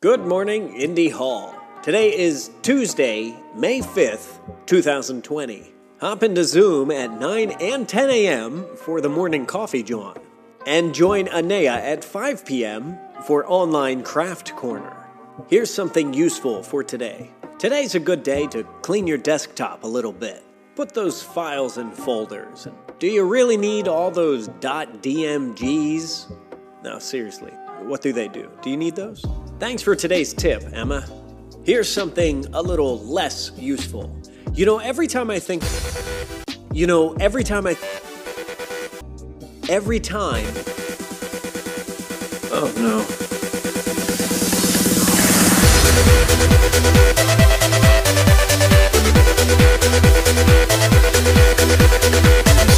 Good morning, Indy Hall. Today is Tuesday, May 5th, 2020. Hop into Zoom at 9 and 10 a.m. for the morning coffee John. And join Anea at 5 p.m. for online craft corner. Here's something useful for today. Today's a good day to clean your desktop a little bit. Put those files in folders. Do you really need all those .dmgs? No, seriously. What do they do? Do you need those? Thanks for today's tip, Emma. Here's something a little less useful. You know, every time I think. You know, every time I. Every time. Oh no.